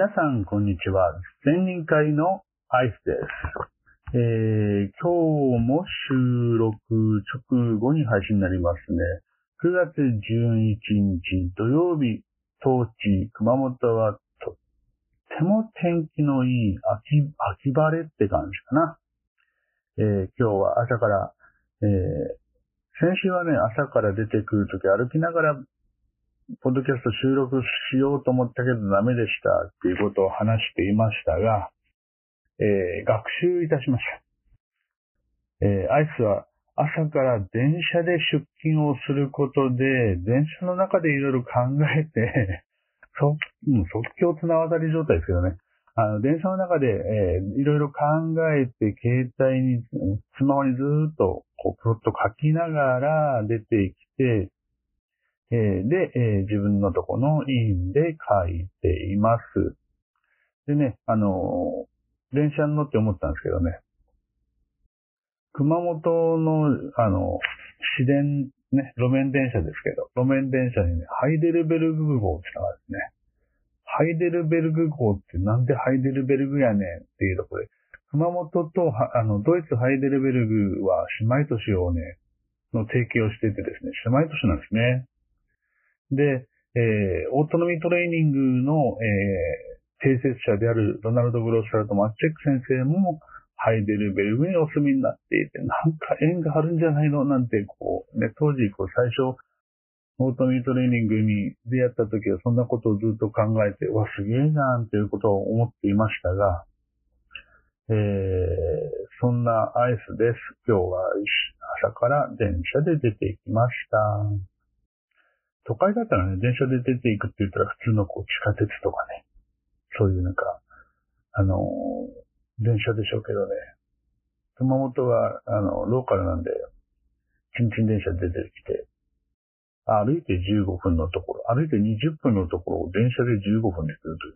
皆さん、こんにちは。千人会のアイスです。えー、今日も収録直後に配信になりますね。9月11日土曜日、当地、熊本はとっても天気のいい秋秋晴れって感じかな。えー、今日は朝から、えー、先週はね、朝から出てくるとき歩きながら、ポッドキャスト収録しようと思ったけどダメでしたっていうことを話していましたが、えー、学習いたしました。えー、アイスは朝から電車で出勤をすることで、電車の中でいろいろ考えて、即、即興綱渡り状態ですけどね。あの、電車の中で、えー、いろいろ考えて、携帯に、スマホにずっと、こう、プロット書きながら出てきて、えー、で、えー、自分のとこの院で書いています。でね、あの電車に乗って思ったんですけどね、熊本の、あの、市電、ね、路面電車ですけど、路面電車にね、ハイデルベルグ号ってのがあるんですね、ハイデルベルグ号ってなんでハイデルベルグやねんっていうところで、熊本とあのドイツハイデルベルグは姉妹都市をね、の提携をしててですね、姉妹都市なんですね。で、えー、オートノミートレーニングの、えー、定説者であるロナルド・グロッサルとマッチェック先生も、ハイデルベルグにお住みになっていて、なんか縁があるんじゃないのなんて、こう、ね、当時、こう、最初、オートミートレーニングに出会った時はそんなことをずっと考えて、わ、すげえなーんていうことを思っていましたが、えー、そんなアイスです。今日は朝から電車で出ていきました。都会だったらね、電車で出ていくって言ったら普通のこう地下鉄とかね、そういうなんか、あのー、電車でしょうけどね、熊本は、あの、ローカルなんで、ちんちん電車出てきて、歩いて15分のところ、歩いて20分のところを電車で15分で来るとい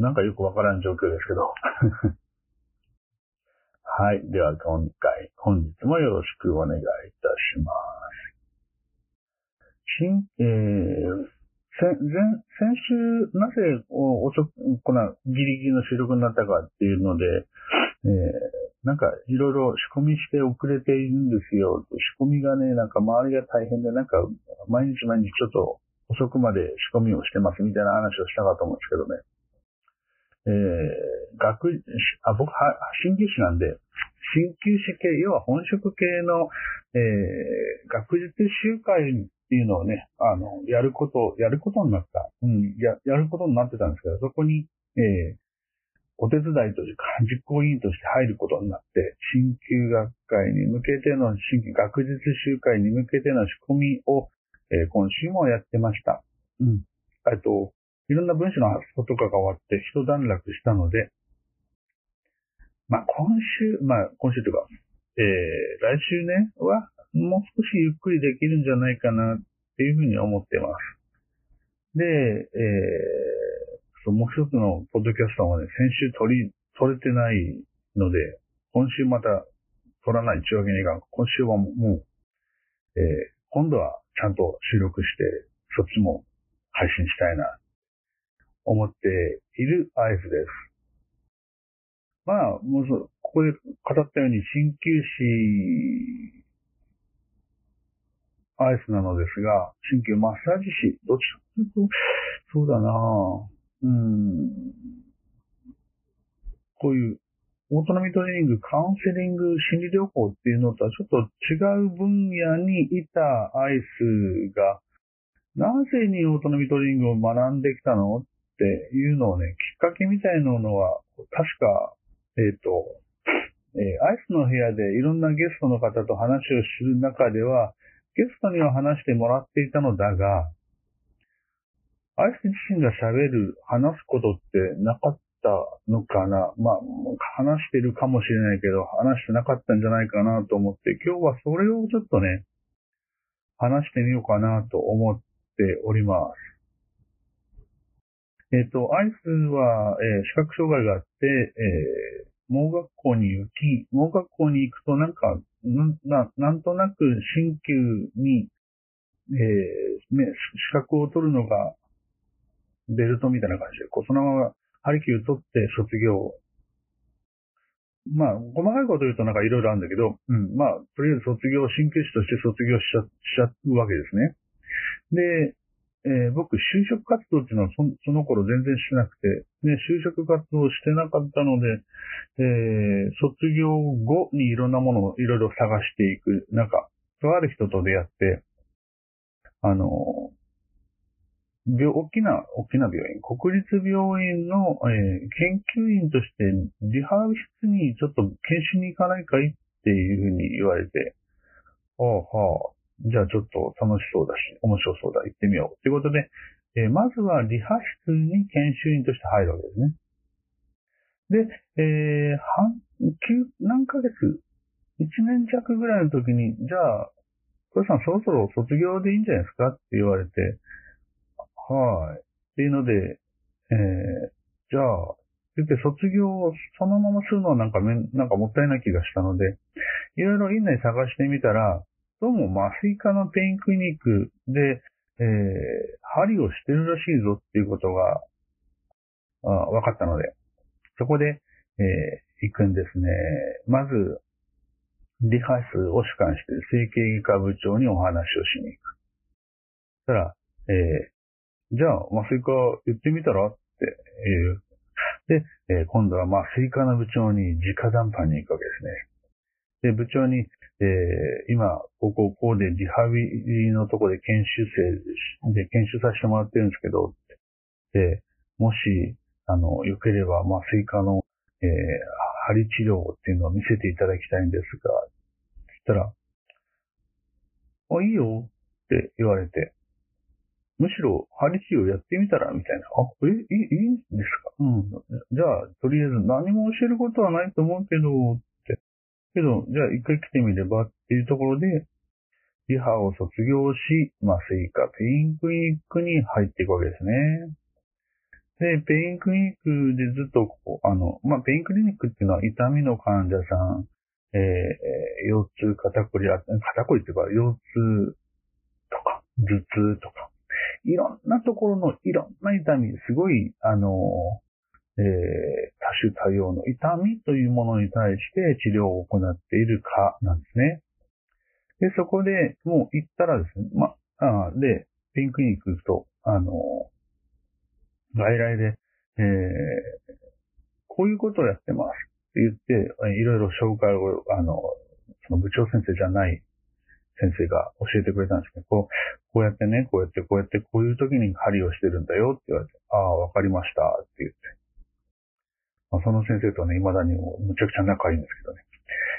う、なんかよくわからん状況ですけど。はい。では今回、本日もよろしくお願いいたします。新、えー、先、先週、なぜ遅く、このギリギリの収録になったかっていうので、えーなんかいろいろ仕込みして遅れているんですよ。仕込みがね、なんか周りが大変で、なんか毎日毎日ちょっと遅くまで仕込みをしてますみたいな話をしたかと思うんですけどね。えー、学、あ、僕は、鍼灸師なんで、鍼灸師系、要は本職系の、えー、学術集会っていうのをね、あの、やること、やることになった。うん、や、やることになってたんですけど、そこに、えー、お手伝いというか、実行委員として入ることになって、新旧学会に向けての、新学術集会に向けての仕込みを、えー、今週もやってました。うん。えっと、いろんな文章の発想とかが終わって一段落したので、まあ、今週、まあ、今週というか、えー、来週ね、は、もう少しゆっくりできるんじゃないかなっていうふうに思ってます。で、えーそうもう一つのポッドキャストはね、先週取り、取れてないので、今週また取らないっていうわけにいかん。今週はもう、えー、今度はちゃんと収録して、そっちも配信したいな、思っているアイスです。まあ、もうここで語ったように、鍼灸師アイスなのですが、鍼灸マッサージ師、どっちかというと、そうだな。ぁ。うん、こういうオートノミトレーニング、カウンセリング、心理療法っていうのとはちょっと違う分野にいたアイスが、なぜにオートノミトレーニングを学んできたの？っていうのをね、きっかけみたいなのは、確か、えっ、ー、と、えー、アイスの部屋でいろんなゲストの方と話をする中では、ゲストには話してもらっていたのだが、アイス自身が喋る、話すことってなかったのかなまあ、話してるかもしれないけど、話してなかったんじゃないかなと思って、今日はそれをちょっとね、話してみようかなと思っております。えっ、ー、と、アイスは、えー、視覚障害があって、えー、盲学校に行き、盲学校に行くとなんか、な、なんとなく鍼灸に、えー、資格を取るのがベルトみたいな感じで、こうそのままハリキュー取って卒業。まあ、細かいこと言うとなんかいろいろあるんだけど、うん、まあ、とりあえず卒業、鍼灸師として卒業しちゃしちゃうわけですね。で、えー、僕、就職活動っていうのはそその頃全然してなくて、ね、就職活動してなかったので、えー、卒業後にいろんなものをいろいろ探していく、なんか、とある人と出会って、あの、病、大きな、大きな病院、国立病院の、えー、研究員としてリハ室にちょっと研修に行かないかいっていうふうに言われて、ああ、はあ、じゃあちょっと楽しそうだし、面白そうだ、行ってみよう。ということで、えー、まずはリハ室に研修員として入るわけですね。で、えー、半、九、何ヶ月、一年弱ぐらいの時に、じゃあ、小林さんそろそろ卒業でいいんじゃないですか？って言われて、はい。っていうので、えー、じゃあ、言って卒業をそのままするのはなんかめなんかもったいない気がしたので、いろいろ院内探してみたら、どうも麻酔科のペインクリニックで、えー、針をしてるらしいぞっていうことが、あ分かったので、そこで、えー、行くんですね。まず、リハ室を主管している整形外科部長にお話をしに行く。そしたら、えー、じゃあ麻酔科行ってみたらっていう。で、えー、今度は麻酔科の部長に直談判に行くわけですね。で、部長に、えー、今、ここ、こうでリハビリのとこで研修生で研修させてもらってるんですけど、で、もし、あの、良ければ、まあ、麻酔科の、えー、針治療っていうのを見せていただきたいんですが、そしたら、あ、いいよって言われて、むしろ針治療やってみたらみたいな。あ、え、いい、いいんですか？うん。じゃあ、とりあえず何も教えることはないと思うけど、けど、じゃあ一回来てみればっていうところで、リハを卒業し、麻酔科ペインクリニックに入っていくわけですね。で、ペインクリニックでずっとこう、あの、まあ、ペインクリニックっていうのは痛みの患者さん、えー、腰痛、肩こり、肩こりっていうか、腰痛とか、頭痛とか、いろんなところのいろんな痛み、すごい、あの、えー、種多様の痛みというものに対して治療を行っているかなんですね。で、そこでもう行ったらですね、ま、あで、ピンクに行くと、あの、外来で、えー、こういうことをやってますって言って、いろいろ紹介を、あの、その部長先生じゃない先生が教えてくれたんですけど、こうこうやってね、こうやって、こうやって、こういう時に針をしてるんだよって言われて、ああ、わかりましたって言って。まあ、その先生とはね、未だにもむちゃくちゃ仲いいんですけどね。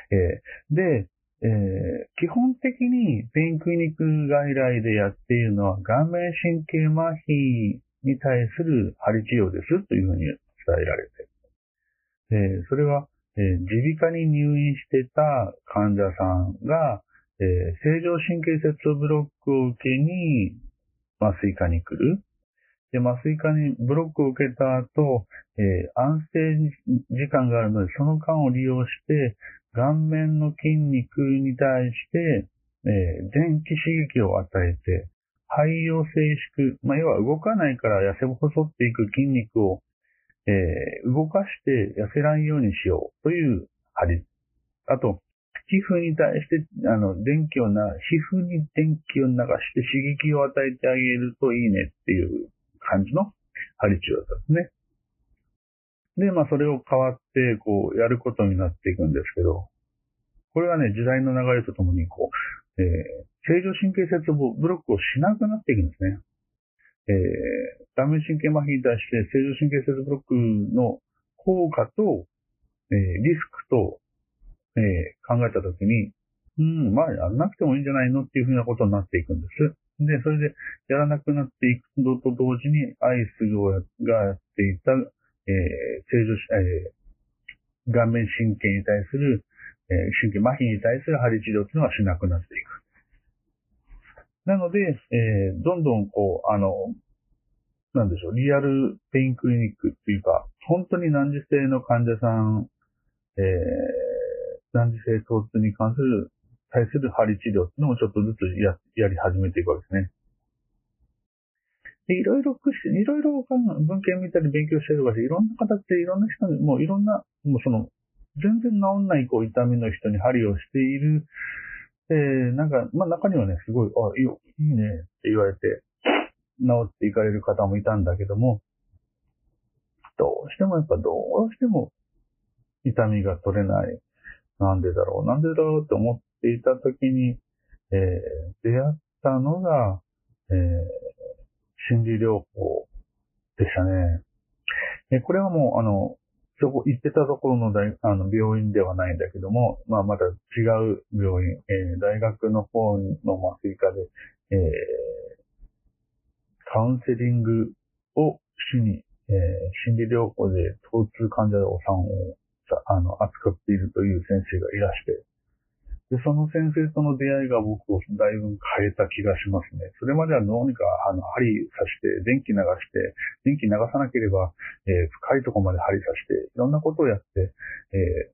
えー、で、えー、基本的にペインクリニック外来でやっているのは顔面神経麻痺に対する針治療ですというふうに伝えられて、えー、それは、え、耳鼻科に入院してた患者さんが、えー、正常神経節ブロックを受けに麻酔科に来る。で、麻酔科にブロックを受けた後、えー、安静時間があるので、その間を利用して、顔面の筋肉に対して、えー、電気刺激を与えて、肺を静粛、まあ、要は動かないから痩せ細っていく筋肉を、えー、動かして痩せないようにしようという針。あと、皮膚に対して、あの、電気をな、皮膚に電気を流して刺激を与えてあげるといいねっていう感じの針治療だったんですね。で、まあそれを変わって、こう、やることになっていくんですけど、これがね、時代の流れとともに、こう、えー、正常神経節ブロックをしなくなっていくんですね。えー、顔面神経麻痺に対して正常神経節ブロックの効果と、えー、リスクと、えー、考えたときに、うん、まあ、やんなくてもいいんじゃないのっていうふうなことになっていくんです。で、それでやらなくなっていくのと同時に、アイスがやっていた、えー、正常、えー、顔面神経に対する、えー、神経麻痺に対する針治療というのはしなくなっていく。なので、えー、どんどんこう、あの、なんでしょう、リアルペインクリニックっていうか、本当に難治性の患者さん、えー、難治性疼痛に関する対する針治療っていうのもちょっとずつややり始めていくわけですね。で、いろいろくし、いろいろ文献見たり勉強してるわし、いろんな形でいろんな人に、もういろんな、もうその、全然治んないこう痛みの人に針をしている。えー、なんか、まあ中にはね、すごい、あ、いい、いいねって言われて、治っていかれる方もいたんだけども、どうしてもやっぱどうしても痛みが取れない。なんでだろう、なんでだろうって思っていたときに、えー、出会ったのが、えー、心理療法でしたね。えこれはもう、あの、そこ、行ってたところの大あの病院ではないんだけども、まあ、また違う病院、えー、大学の方の麻酔科で、えー、カウンセリングを主に、えー、心理療法で疼痛患者さんをあの、扱っているという先生がいらして、で、その先生との出会いが僕をだいぶ変えた気がしますね。それまではどうにか、あの、針刺して、電気流して、電気流さなければ、えー、深いところまで針刺して、いろんなことをやって、え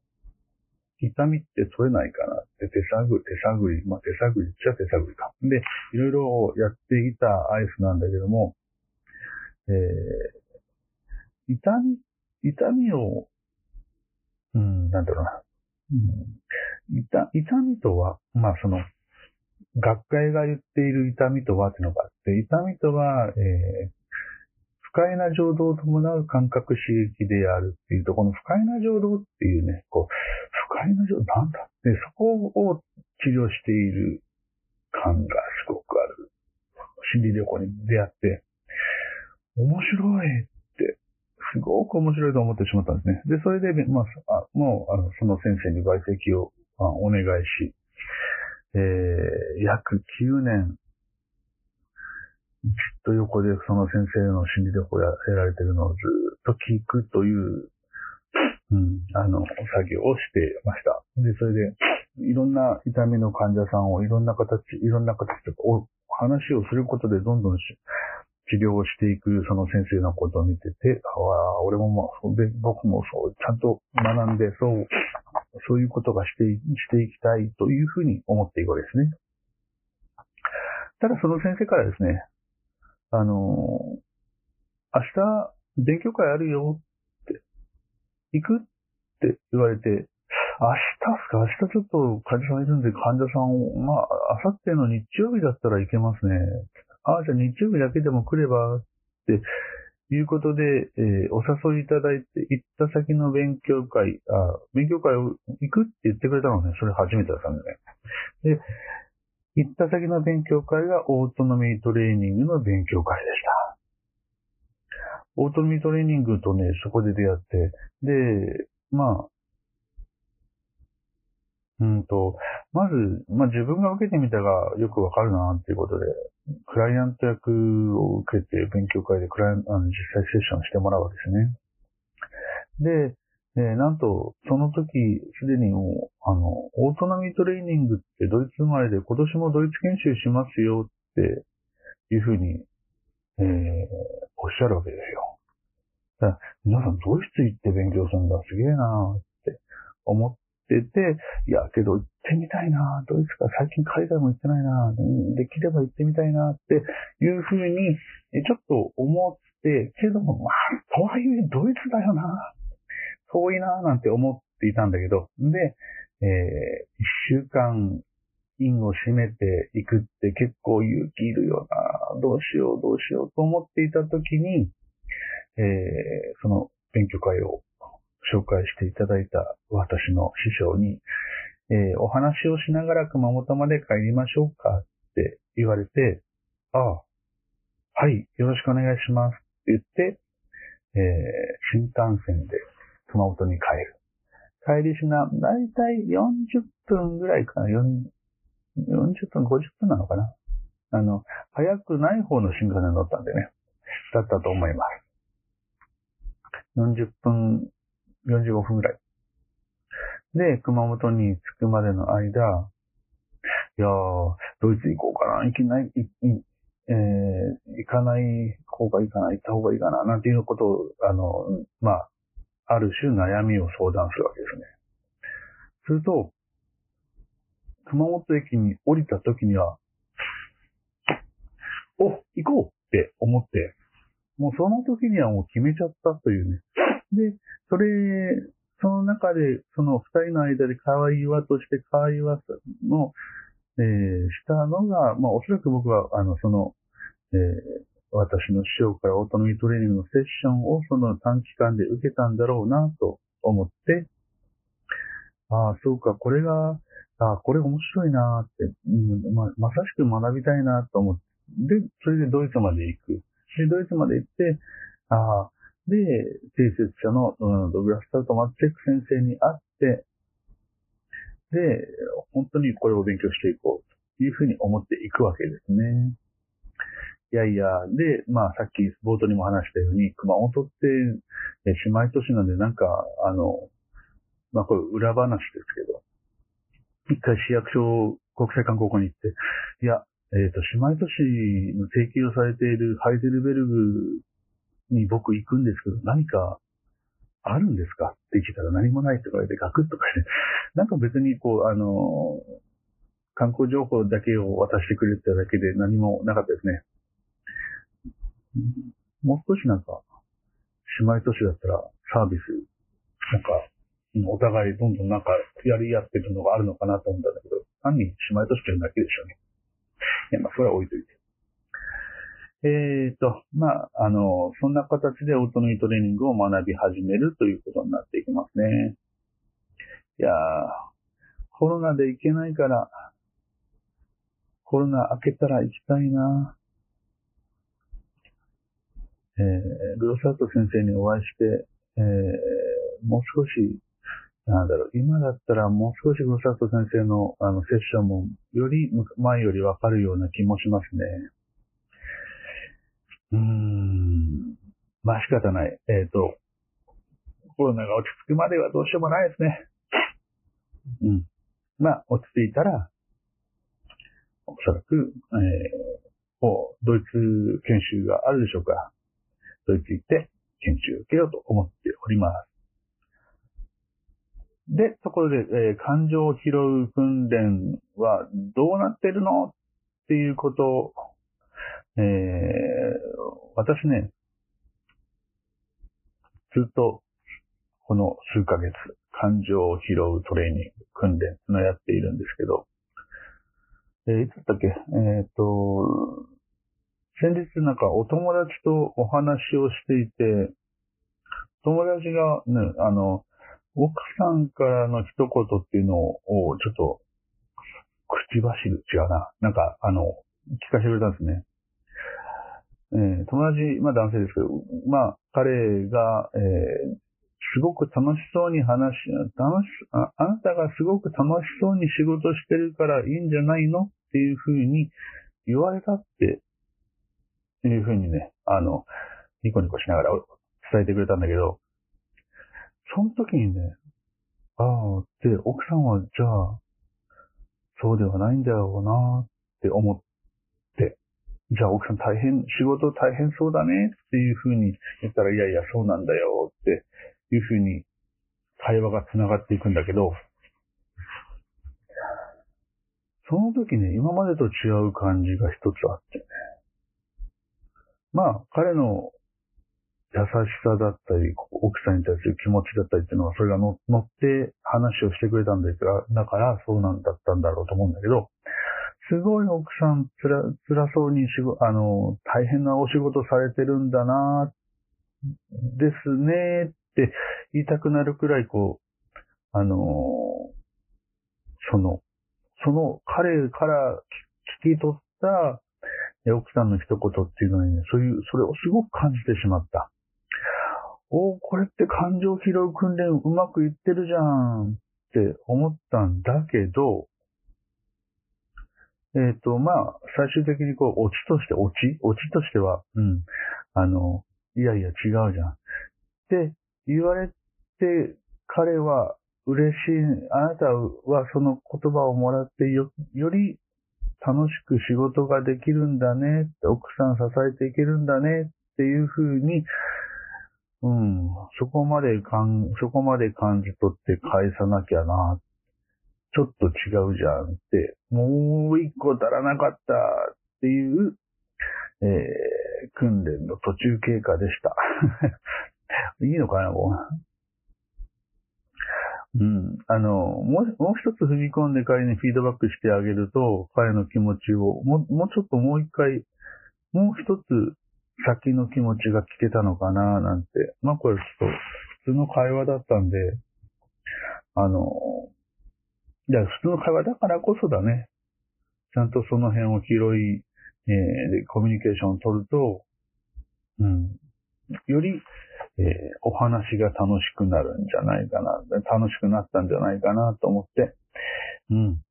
ー、痛みって取れないかなって手探り、手探り、まあ、手探りっちゃ手探りか。で、いろいろやっていたアイスなんだけども、えー、痛み、痛みをうん、なんだろうな。うん、痛痛みとは、まあその、学会が言っている痛みとはっていうのがあって、痛みとは、えー、不快な情動を伴う感覚刺激であるっていうと、この不快な情動っていうね、こう、不快な情動、なんだって、そこを治療している感がすごくある。心理療法に出会って、面白いってすごく面白いと思ってしまったんですね。で、それで、まあ、もう、あの、その先生に媒績をお願いし、えー、約9年、ずっと横でその先生の心理療法やられてるのをずっと聞くという、うん、あの、作業をしてました。で、それで、いろんな痛みの患者さんをいろんな形、いろんな形でお話をすることでどんどん治療をしていくその先生のことを見てて、ああ俺もまあ、で僕もそう、ちゃんと学んで、そう、そういうことがして、していきたいというふうに思っていくわけですね。ただその先生からですね、あの、明日勉強会あるよって、行くって言われて、明日っすか？明日ちょっと患者さんいるんで患者さんを、まあ、明後日の日曜日だったらいけますね。ああ、じゃあ日曜日だけでも来れば、っていうことで、えー、お誘いいただいて、行った先の勉強会、あ勉強会を行くって言ってくれたのね。それ初めてだったんだね。で、行った先の勉強会がオートノミートレーニングの勉強会でした。オートノミートレーニングとね、そこで出会って、で、まあ、うんと、まず、まあ自分が受けてみたがよくわかるなっていうことで、クライアント役を受けて勉強会でクライアント、あの実際セッションしてもらうわけですね。で、えー、なんと、その時、すでにもう、あの、オートナミートレーニングってドイツ生まれで今年もドイツ研修しますよっていうふうに、えー、おっしゃるわけですよ。だから皆さんドイツ行って勉強するんだ、すげえなって思ってて、いや、けど行ってみたいな、ドイツか最近海外も行ってないな、できれば行ってみたいなっていうふうに、ちょっと思って、けども、まあ、とはいえドイツだよな、遠いな、なんて思っていたんだけど、で、えー、一週間、院を閉めていくって結構勇気いるよな、どうしようどうしようと思っていたときに、えー、その勉強会を紹介していただいた私の師匠に、えー、お話をしながら熊本まで帰りましょうかって言われて、ああ、はい、よろしくお願いしますって言って、えー、新幹線で熊本に帰る。帰りしな、だいたい40分ぐらいかな、40分、50分なのかな。あの、早くない方の新幹線に乗ったんでね、だったと思います。40分45分ぐらい。で、熊本に着くまでの間、いやー、ドイツ行こうかな、行けない、いいえー、行かない方がいいかな、行った方がいいかな、なんていうことを、あの、まあ、ある種悩みを相談するわけですね。すると、熊本駅に降りた時には、お、行こうっって思って、もうその時にはもう決めちゃったというね。で、それ、その中で、その二人の間で会話として会話の、えーしたのが、まあおそらく僕は、あの、その、えー私の師匠からオートミートレーニングのセッションをその短期間で受けたんだろうなと思って、ああ、そうか、これが、ああ、これ面白いなって、うんま、まさしく学びたいなと思って、で、それでドイツまで行く。で、ドイツまで行って、ああ、で、定説者の、うん、ドグラス・タウト・マッチェック先生に会って、で、本当にこれを勉強していこうというふうに思っていくわけですね。いやいや、で、まあさっき冒頭にも話したように、熊本って姉妹都市なんでなんか、あの、まあこれ裏話ですけど、一回市役所国際観光校に行って、いや、えっ、と、姉妹都市の提供されているハイデルベルグに僕行くんですけど、何かあるんですか？って聞いたら何もないとか言ってガクッとかして、なんか別にこう、あの、観光情報だけを渡してくれただけで何もなかったですね。もう少しなんか、姉妹都市だったらサービス、なんか、お互いどんどんなんかやり合ってるのがあるのかなと思ったんだけど、単に姉妹都市というだけでしょうね。いや、まあ、それは置いといて。えーと、まあ、あの、そんな形でオートノイトレーニングを学び始めるということになっていきますね。いやー、コロナで行けないから、コロナ明けたら行きたいなえー、ルロサート先生にお会いして、えー、もう少し、なんだろう、今だったらもう少しルロサート先生のあのセッションもより前よりわかるような気もしますね。うーん。まあ仕方ない。えっ、と、コロナが落ち着くまではどうしようもないですね。うん。まあ、落ち着いたら、おそらく、えー、こうドイツ研修があるでしょうか、ドイツ行って研修を受けようと思っております。で、ところで、えー感情を拾う訓練はどうなってるの？っていうことを、えー私ね、ずっとこの数ヶ月、感情を拾うトレーニング、訓練のやっているんですけど、えーいつだったっけ？えっ、と、先日なんかお友達とお話をしていて、友達がね、あの、奥さんからの一言っていうのをちょっと口走る、違うな。なんか、あの、聞かせてくれたんですね。えー友達、まあ男性ですけど、まあ彼が、えーすごく楽しそうに話し、楽しあ、あなたがすごく楽しそうに仕事してるからいいんじゃないのっていうふうに言われたっていうふうにね、あの、ニコニコしながら伝えてくれたんだけど、その時にね、ああ、で、奥さんはじゃあ、そうではないんだろうなって思って、じゃあ奥さん大変、仕事大変そうだねっていうふうに言ったら、いやいや、そうなんだよっていうふうに会話が繋がっていくんだけど、その時ね、今までと違う感じが一つあってね。まあ、彼の優しさだったり、奥さんに対する気持ちだったりっていうのは、それが乗って話をしてくれたんだから、だからそうなんだったんだろうと思うんだけど、すごい奥さんつら、辛そうに仕事、あの、大変なお仕事されてるんだな、ですね、って言いたくなるくらい、こう、あの、その、その彼から聞き取った奥さんの一言っていうのにね、そういう、それをすごく感じてしまった。おーこれって感情を拾う訓練うまくいってるじゃんって思ったんだけど、えっ、と、まあ、最終的にこう、オチとして、オチ？オチとしては、うん、あの、いやいや違うじゃん。って言われて、彼は嬉しい、あなたはその言葉をもらってよ、より楽しく仕事ができるんだね、奥さん支えていけるんだねっていうふうに、うん、そこまでかん、そこまで感じ取って返さなきゃな。ちょっと違うじゃんって、もう一個足らなかったっていう、えー、訓練の途中経過でした。いいのかな、もう。うん。あの、もう、もう一つ踏み込んで彼にフィードバックしてあげると、彼の気持ちを、もうもうちょっともう一回、もう一つ先の気持ちが聞けたのかな、なんて。まあこれちょっと普通の会話だったんで、あの、いや、普通の会話だからこそだね。ちゃんとその辺を拾い、えー、コミュニケーションを取ると、うん、より、えー、お話が楽しくなるんじゃないかな、楽しくなったんじゃないかなと思って、うん。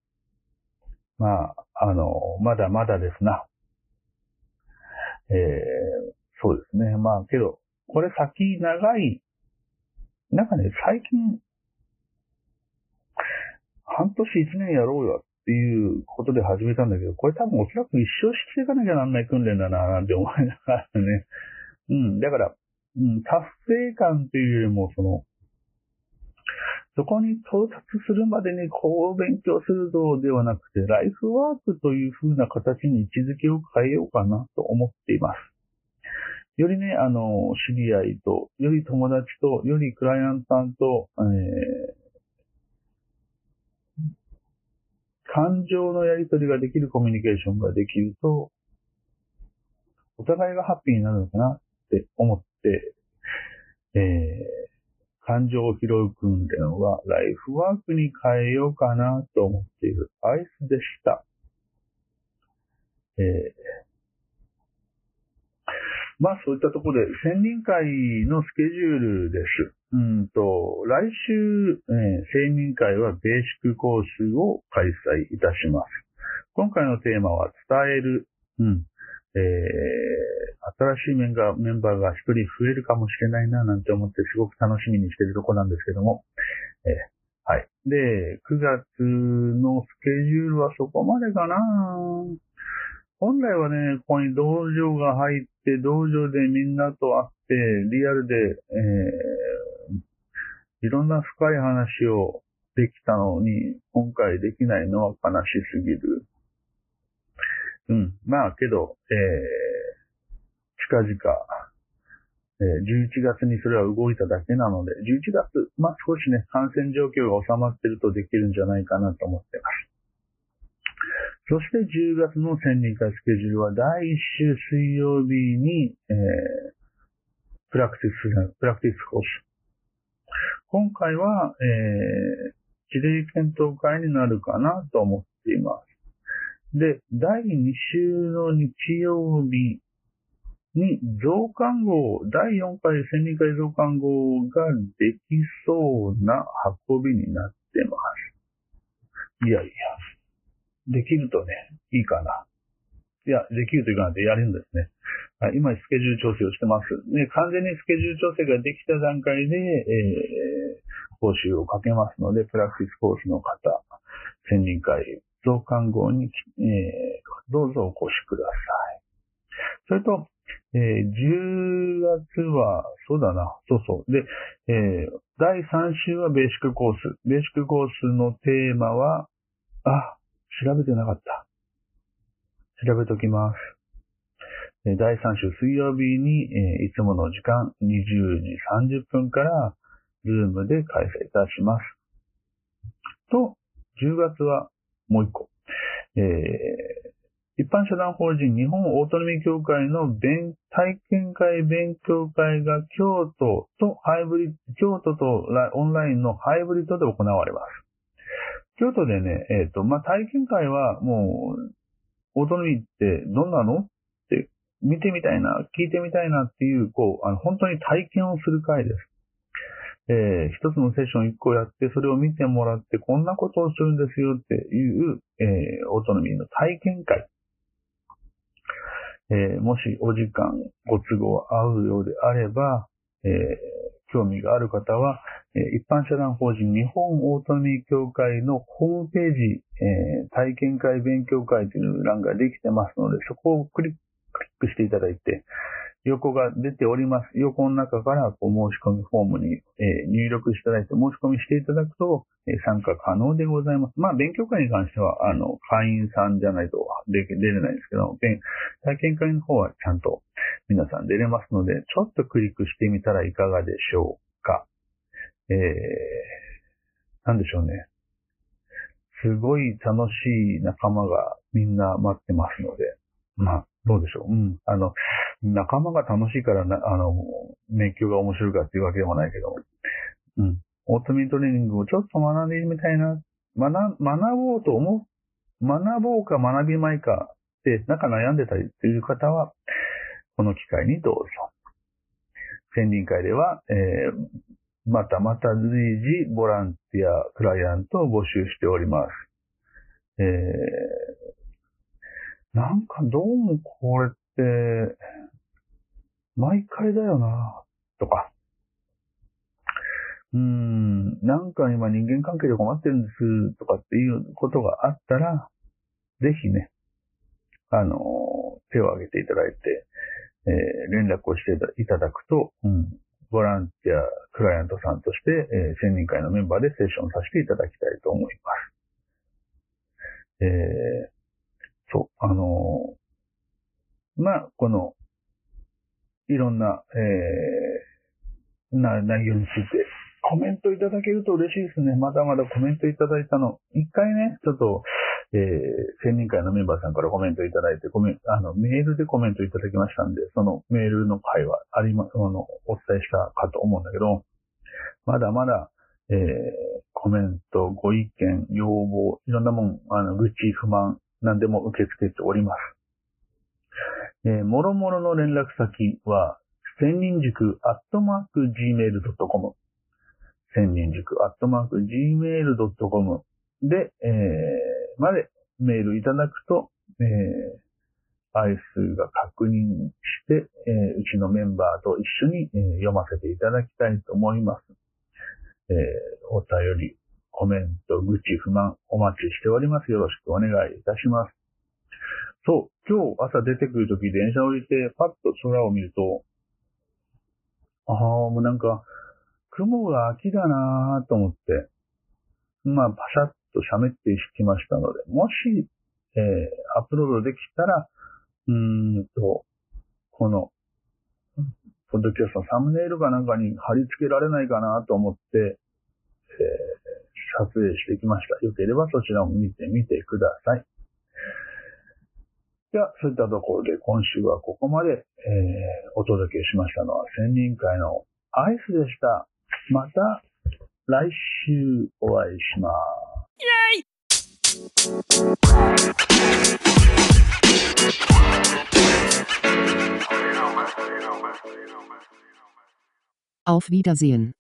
まあ、あの、まだまだですな。えー、そうですね。まあ、けど、これ先長い、なんかね、最近、半年一年やろうよっていうことで始めたんだけど、これ多分おそらく一生していかなきゃなんない訓練だななんて思いながらね。うん、だから、うん、達成感っていうよりも、その、そこに到達するまでにこう勉強するぞではなくて、ライフワークという風な形に位置づけを変えようかなと思っています。よりね、あの、知り合いと、より友達と、よりクライアントさんと、えー感情のやり取りができるコミュニケーションができると、お互いがハッピーになるのかなって思って、えー、感情を拾う訓練はライフワークに変えようかなと思っているアイスでした。えーまあそういったところで、専任会のスケジュールです。うんと、来週、えー、専任会はベーシック講習を開催いたします。今回のテーマは伝える、うん、えー、新しいメンバーメンバーが一人増えるかもしれないななんて思ってすごく楽しみにしているところなんですけども、えー、はい。で、9月のスケジュールはそこまでかな本来はね、ここに道場が入って、道場でみんなと会って、リアルで、えー、いろんな深い話をできたのに、今回できないのは悲しすぎる。うん。まあ、けど、えー、近々、えー、11月にそれは動いただけなので、11月、まあ少しね、感染状況が収まってるとできるんじゃないかなと思ってます。そして10月の千人会スケジュールは第1週水曜日に、えー、プラクティス、プラクティスコース。今回は、えー、事例検討会になるかなと思っています。で、第2週の日曜日に増刊号、第4回千人会増刊号ができそうな運びになってます。いやいや。できるとね、いいかな。いや、できるというかでやるんですね。はい、今、スケジュール調整をしてます。ね、完全にスケジュール調整ができた段階で、えー、講習をかけますので、プラクティスコースの方、専任会、増刊号に、えー、どうぞお越しください。それと、えー、10月は、そうだな、そうそう。で、えー、第3週はベーシックコース。ベーシックコースのテーマは、あ、調べてなかった。調べときます。第3週水曜日に、いつもの時間20時30分から、ズームで開催いたします。と、10月はもう一個。えー、一般社団法人日本オートノミー協会の勉体験会勉強会が京都とハイブリッド京都とオンラインのハイブリッドで行われます。京都でね、えっ、ー、と、まあ、体験会はもう、オートノミーってどんなの？って見てみたいな、聞いてみたいなっていう、こう、あの、本当に体験をする会です。えー、一つのセッション一個やって、それを見てもらって、こんなことをするんですよっていう、えー、オートノミーの体験会。えー、もしお時間、ご都合合うようであれば、えー、興味がある方は、一般社団法人日本オートミー協会のホームページ、体験会勉強会という欄ができてますので、そこをクリックしていただいて、横が出ております。横の中からこう申し込みフォームに、え入力していただいて申し込みしていただくと、え参加可能でございます。まあ、勉強会に関しては、あの、会員さんじゃないとで出れないんですけど、体験会の方はちゃんと皆さん出れますので、ちょっとクリックしてみたらいかがでしょうか。えー、なんでしょうね。すごい楽しい仲間がみんな待ってますので、まあ、どうでしょう。うん。あの、仲間が楽しいからな、あの、勉強が面白いかっていうわけでもないけど、うん。オートミートレーニングをちょっと学んでみたいな、学、学ぼうと思う、学ぼうか学びまいかって、なんか悩んでたりっていう方は、この機会にどうぞ。専任会では、えーまたまた随時ボランティア、クライアントを募集しております。えー、なんかどうもこれって、毎回だよな、とか。うーん、なんか今人間関係で困ってるんです、とかっていうことがあったら、ぜひね、あの、手を挙げていただいて、えー連絡をしていただくと、うん、ボランティア、クライアントさんとして、えー、専任会のメンバーでセッションさせていただきたいと思います。えー、そう、あのーまあ、この、いろんな、えー、な、内容について、コメントいただけると嬉しいですね。まだまだコメントいただいたの。一回ね、ちょっと、えー、専任会のメンバーさんからコメントいただいて、コメンあの、メールでコメントいただきましたんで、そのメールの会はありま、あの、お伝えしたかと思うんだけど、まだまだ、えー、コメント、ご意見、要望、いろんなもん、あの、愚痴、不満、何でも受け付けております。えー、もろもろの連絡先は、千人塾アットマーク gmail.com 千人塾アットマーク gmail.com で、えー、までメールいただくと、えー、アイスが確認して、えーうちのメンバーと一緒に、えー読ませていただきたいと思います。えーお便り、コメント、愚痴、不満、お待ちしております。よろしくお願いいたします。そう、今日朝出てくるとき電車降りてパッと空を見ると、ああ、もうなんか、雲が秋だなぁと思って、まあ、パシャッと喋ってきましたので、もし、えーアップロードできたら、うーんと、この、ポッドキャストのサムネイルかなんかに貼り付けられないかなと思って、えー撮影してきました。よければそちらも見てみてください。では、そういったところで今週はここまで、えーお届けしましたのは千人会のアイスでした。また来週お会いします。Auf Wiedersehen.